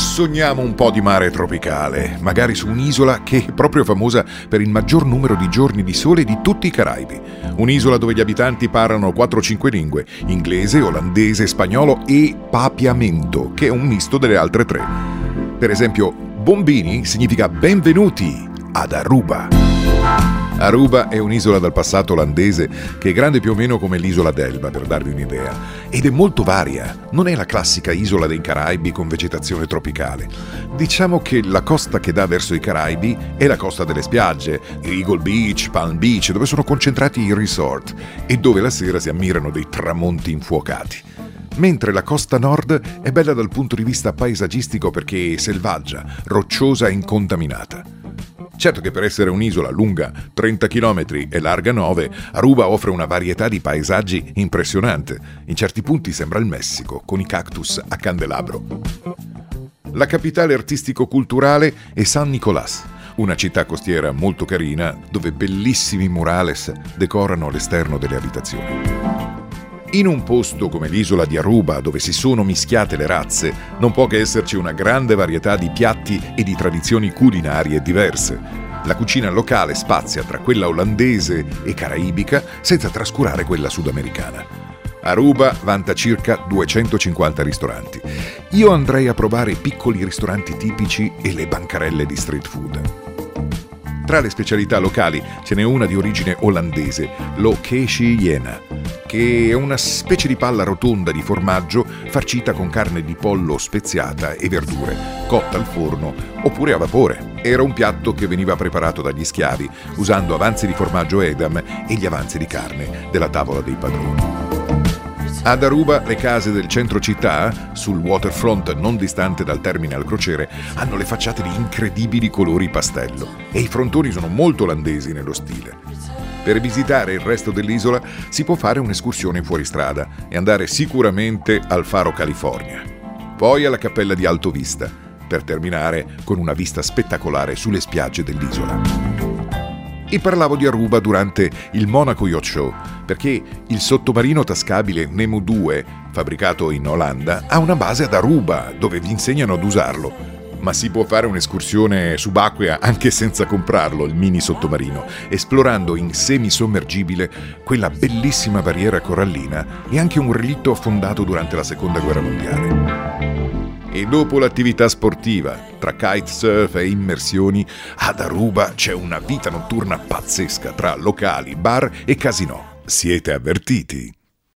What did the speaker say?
sogniamo un po' di mare tropicale, magari su un'isola che è proprio famosa per il maggior numero di giorni di sole di tutti i Caraibi. Un'isola dove gli abitanti parlano 4-5 lingue, inglese, olandese, spagnolo e papiamento, che è un misto delle altre tre. Per esempio, Bombini significa benvenuti ad Aruba. Aruba è un'isola dal passato olandese che è grande più o meno come l'isola d'Elba, per darvi un'idea, ed è molto varia. Non è la classica isola dei Caraibi con vegetazione tropicale. Diciamo che la costa che dà verso i Caraibi è la costa delle spiagge, Eagle Beach, Palm Beach, dove sono concentrati i resort e dove la sera si ammirano dei tramonti infuocati mentre la costa nord è bella dal punto di vista paesaggistico perché è selvaggia, rocciosa e incontaminata. Certo che per essere un'isola lunga 30 km e larga 9, Aruba offre una varietà di paesaggi impressionante. In certi punti sembra il Messico, con i cactus a candelabro. La capitale artistico-culturale è San Nicolás, una città costiera molto carina dove bellissimi murales decorano l'esterno delle abitazioni. In un posto come l'isola di Aruba, dove si sono mischiate le razze, non può che esserci una grande varietà di piatti e di tradizioni culinarie diverse. La cucina locale spazia tra quella olandese e caraibica senza trascurare quella sudamericana. Aruba vanta circa 250 ristoranti. Io andrei a provare i piccoli ristoranti tipici e le bancarelle di street food. Tra le specialità locali ce n'è una di origine olandese, lo Keshi Jena che è una specie di palla rotonda di formaggio farcita con carne di pollo speziata e verdure, cotta al forno oppure a vapore. Era un piatto che veniva preparato dagli schiavi usando avanzi di formaggio Edam e gli avanzi di carne della tavola dei padroni. Ad Aruba le case del centro città, sul waterfront non distante dal terminal crociere, hanno le facciate di incredibili colori pastello e i frontoni sono molto olandesi nello stile. Per visitare il resto dell'isola si può fare un'escursione in fuoristrada e andare sicuramente al Faro California. Poi alla Cappella di Alto Vista, per terminare con una vista spettacolare sulle spiagge dell'isola. E parlavo di Aruba durante il Monaco Yacht Show, perché il sottomarino tascabile Nemo 2, fabbricato in Olanda, ha una base ad Aruba, dove vi insegnano ad usarlo ma si può fare un'escursione subacquea anche senza comprarlo, il mini sottomarino, esplorando in semisommergibile quella bellissima barriera corallina e anche un relitto affondato durante la Seconda Guerra Mondiale. E dopo l'attività sportiva, tra kitesurf e immersioni, ad Aruba c'è una vita notturna pazzesca tra locali, bar e casinò. Siete avvertiti?